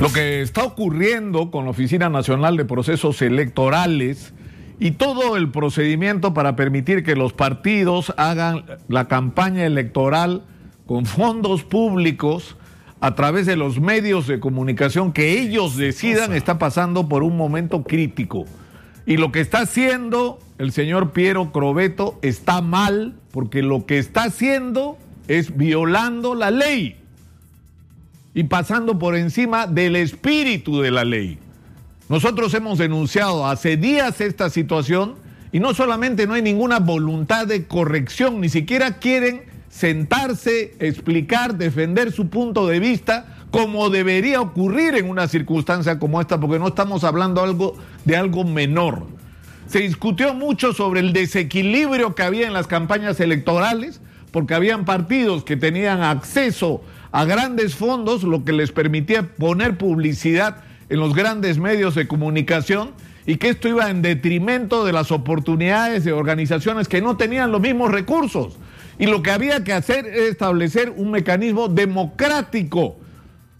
Lo que está ocurriendo con la Oficina Nacional de Procesos Electorales y todo el procedimiento para permitir que los partidos hagan la campaña electoral con fondos públicos a través de los medios de comunicación que ellos decidan está pasando por un momento crítico. Y lo que está haciendo el señor Piero Crobeto está mal porque lo que está haciendo es violando la ley y pasando por encima del espíritu de la ley. Nosotros hemos denunciado hace días esta situación y no solamente no hay ninguna voluntad de corrección, ni siquiera quieren sentarse, explicar, defender su punto de vista como debería ocurrir en una circunstancia como esta, porque no estamos hablando algo, de algo menor. Se discutió mucho sobre el desequilibrio que había en las campañas electorales, porque habían partidos que tenían acceso a grandes fondos, lo que les permitía poner publicidad en los grandes medios de comunicación y que esto iba en detrimento de las oportunidades de organizaciones que no tenían los mismos recursos. Y lo que había que hacer es establecer un mecanismo democrático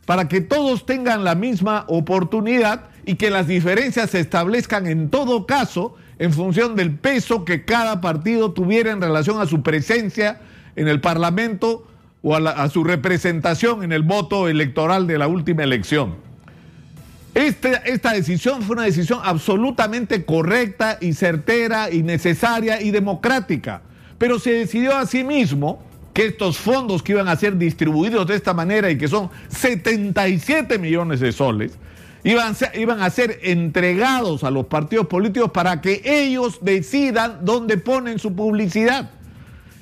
para que todos tengan la misma oportunidad y que las diferencias se establezcan en todo caso en función del peso que cada partido tuviera en relación a su presencia en el Parlamento o a, su representación en el voto electoral de la última elección. Este, esta decisión fue una decisión absolutamente correcta y certera y necesaria y democrática, pero se decidió asimismo que estos fondos que iban a ser distribuidos de esta manera y que son 77 millones de soles, iban, a ser entregados a los partidos políticos para que ellos decidan dónde ponen su publicidad.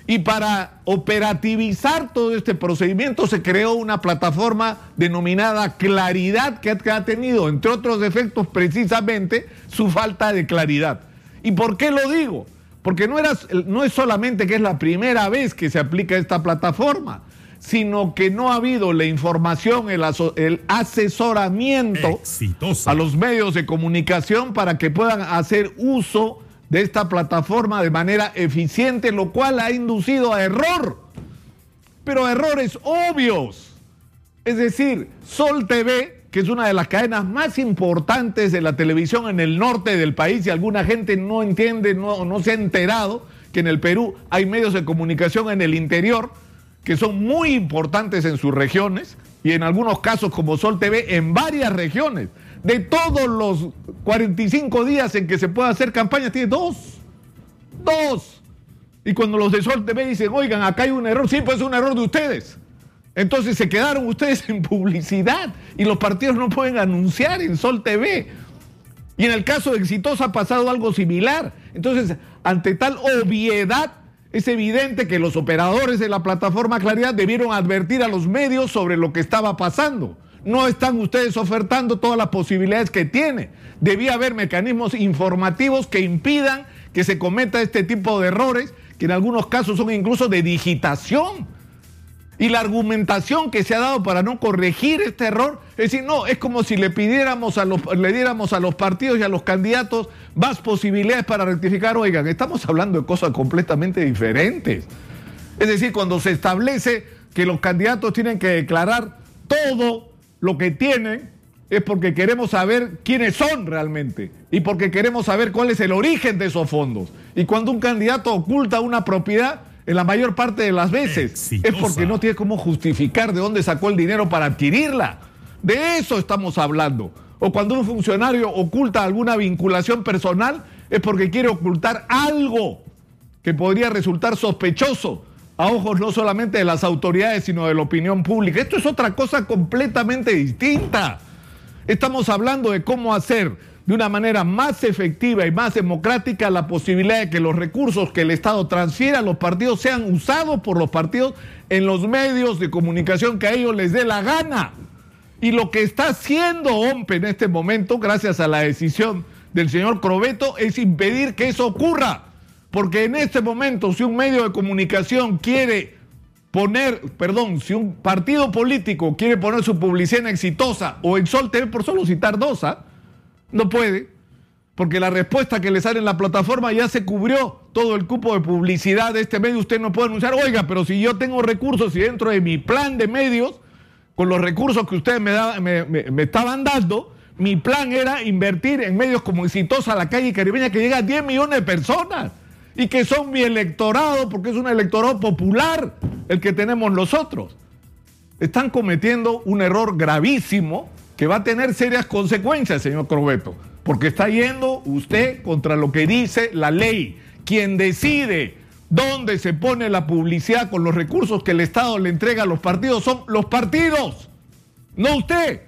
Y para operativizar todo este procedimiento se creó una plataforma denominada Claridad que ha tenido, entre otros efectos, precisamente su falta de claridad. ¿Y por qué lo digo? Porque no, era, no es solamente que es la primera vez que se aplica esta plataforma, sino que no ha habido la información, el, el asesoramiento a los medios de comunicación para que puedan hacer uso de esta plataforma de manera eficiente, lo cual ha inducido a error, pero errores obvios. Es decir, Sol TV, que es una de las cadenas más importantes de la televisión en el norte del país, y alguna gente no entiende, no, no se ha enterado que en el Perú hay medios de comunicación en el interior que son muy importantes en sus regiones, y en algunos casos como Sol TV en varias regiones de todos los 45 días en que se puede hacer campaña, tiene dos. Dos. Y cuando los de Sol TV dicen, oigan, acá hay un error, sí, pues es un error de ustedes. Entonces se quedaron ustedes en publicidad y los partidos no pueden anunciar en Sol TV. Y en el caso de Exitosa ha pasado algo similar. Entonces, ante tal obviedad, es evidente que los operadores de la plataforma Claridad debieron advertir a los medios sobre lo que estaba pasando no están ustedes ofertando todas las posibilidades que tiene. Debía haber mecanismos informativos que impidan que se cometa este tipo de errores, que en algunos casos son incluso de digitación. Y la argumentación que se ha dado para no corregir este error, es decir, no, es como si le pidiéramos a los, le diéramos a los partidos y a los candidatos más posibilidades para rectificar. Oigan, estamos hablando de cosas completamente diferentes. Es decir, cuando se establece que los candidatos tienen que declarar todo lo que tienen es porque queremos saber quiénes son realmente y porque queremos saber cuál es el origen de esos fondos. Y cuando un candidato oculta una propiedad, en la mayor parte de las veces es porque no tiene cómo justificar de dónde sacó el dinero para adquirirla. De eso estamos hablando. O cuando un funcionario oculta alguna vinculación personal, es porque quiere ocultar algo que podría resultar sospechoso a ojos no solamente de las autoridades, sino de la opinión pública. Esto es otra cosa completamente distinta. Estamos hablando de cómo hacer de una manera más efectiva y más democrática la posibilidad de que los recursos que el Estado transfiera a los partidos sean usados por los partidos en los medios de comunicación que a ellos les dé la gana. Y lo que está haciendo OMPE en este momento, gracias a la decisión del señor Crobeto, es impedir que eso ocurra. Porque en este momento, si un medio de comunicación quiere poner, perdón, si un partido político quiere poner su publicidad en exitosa o en Sol TV, por solo citar dos, ¿ah? No puede, porque la respuesta que le sale en la plataforma ya se cubrió todo el cupo de publicidad de este medio. Usted no puede anunciar, oiga, pero si yo tengo recursos y dentro de mi plan de medios con los recursos que ustedes me, me, estaban dando, mi plan era invertir en medios como Exitosa, la calle caribeña, que llega a 10 millones de personas y que son mi electorado, porque es un electorado popular el que tenemos nosotros. Están cometiendo un error gravísimo que va a tener serias consecuencias, señor Corbeto, porque está yendo usted contra lo que dice la ley. Quien decide dónde se pone la publicidad con los recursos que el Estado le entrega a los partidos son los partidos, no usted,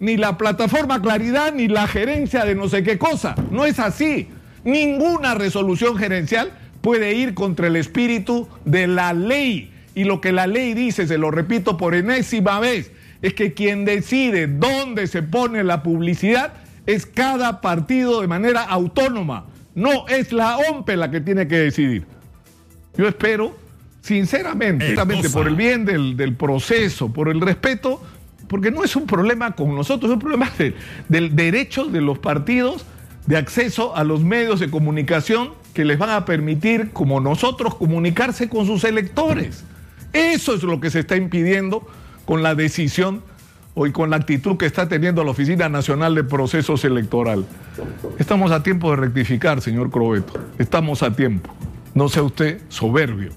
ni la plataforma Claridad, ni la gerencia de no sé qué cosa. No es así. Ninguna resolución gerencial puede ir contra el espíritu de la ley. Y lo que la ley dice, se lo repito por enésima vez, es que quien decide dónde se pone la publicidad es cada partido de manera autónoma. No es la OMPE la que tiene que decidir. Yo espero, sinceramente, por el bien del, proceso, por el respeto, porque no es un problema con nosotros, es un problema del derecho de los partidos de acceso a los medios de comunicación que les van a permitir, como nosotros, comunicarse con sus electores. Eso es lo que se está impidiendo con la decisión y con la actitud que está teniendo la Oficina Nacional de Procesos Electoral. Estamos a tiempo de rectificar, señor Crobeto. Estamos a tiempo. No sea usted soberbio.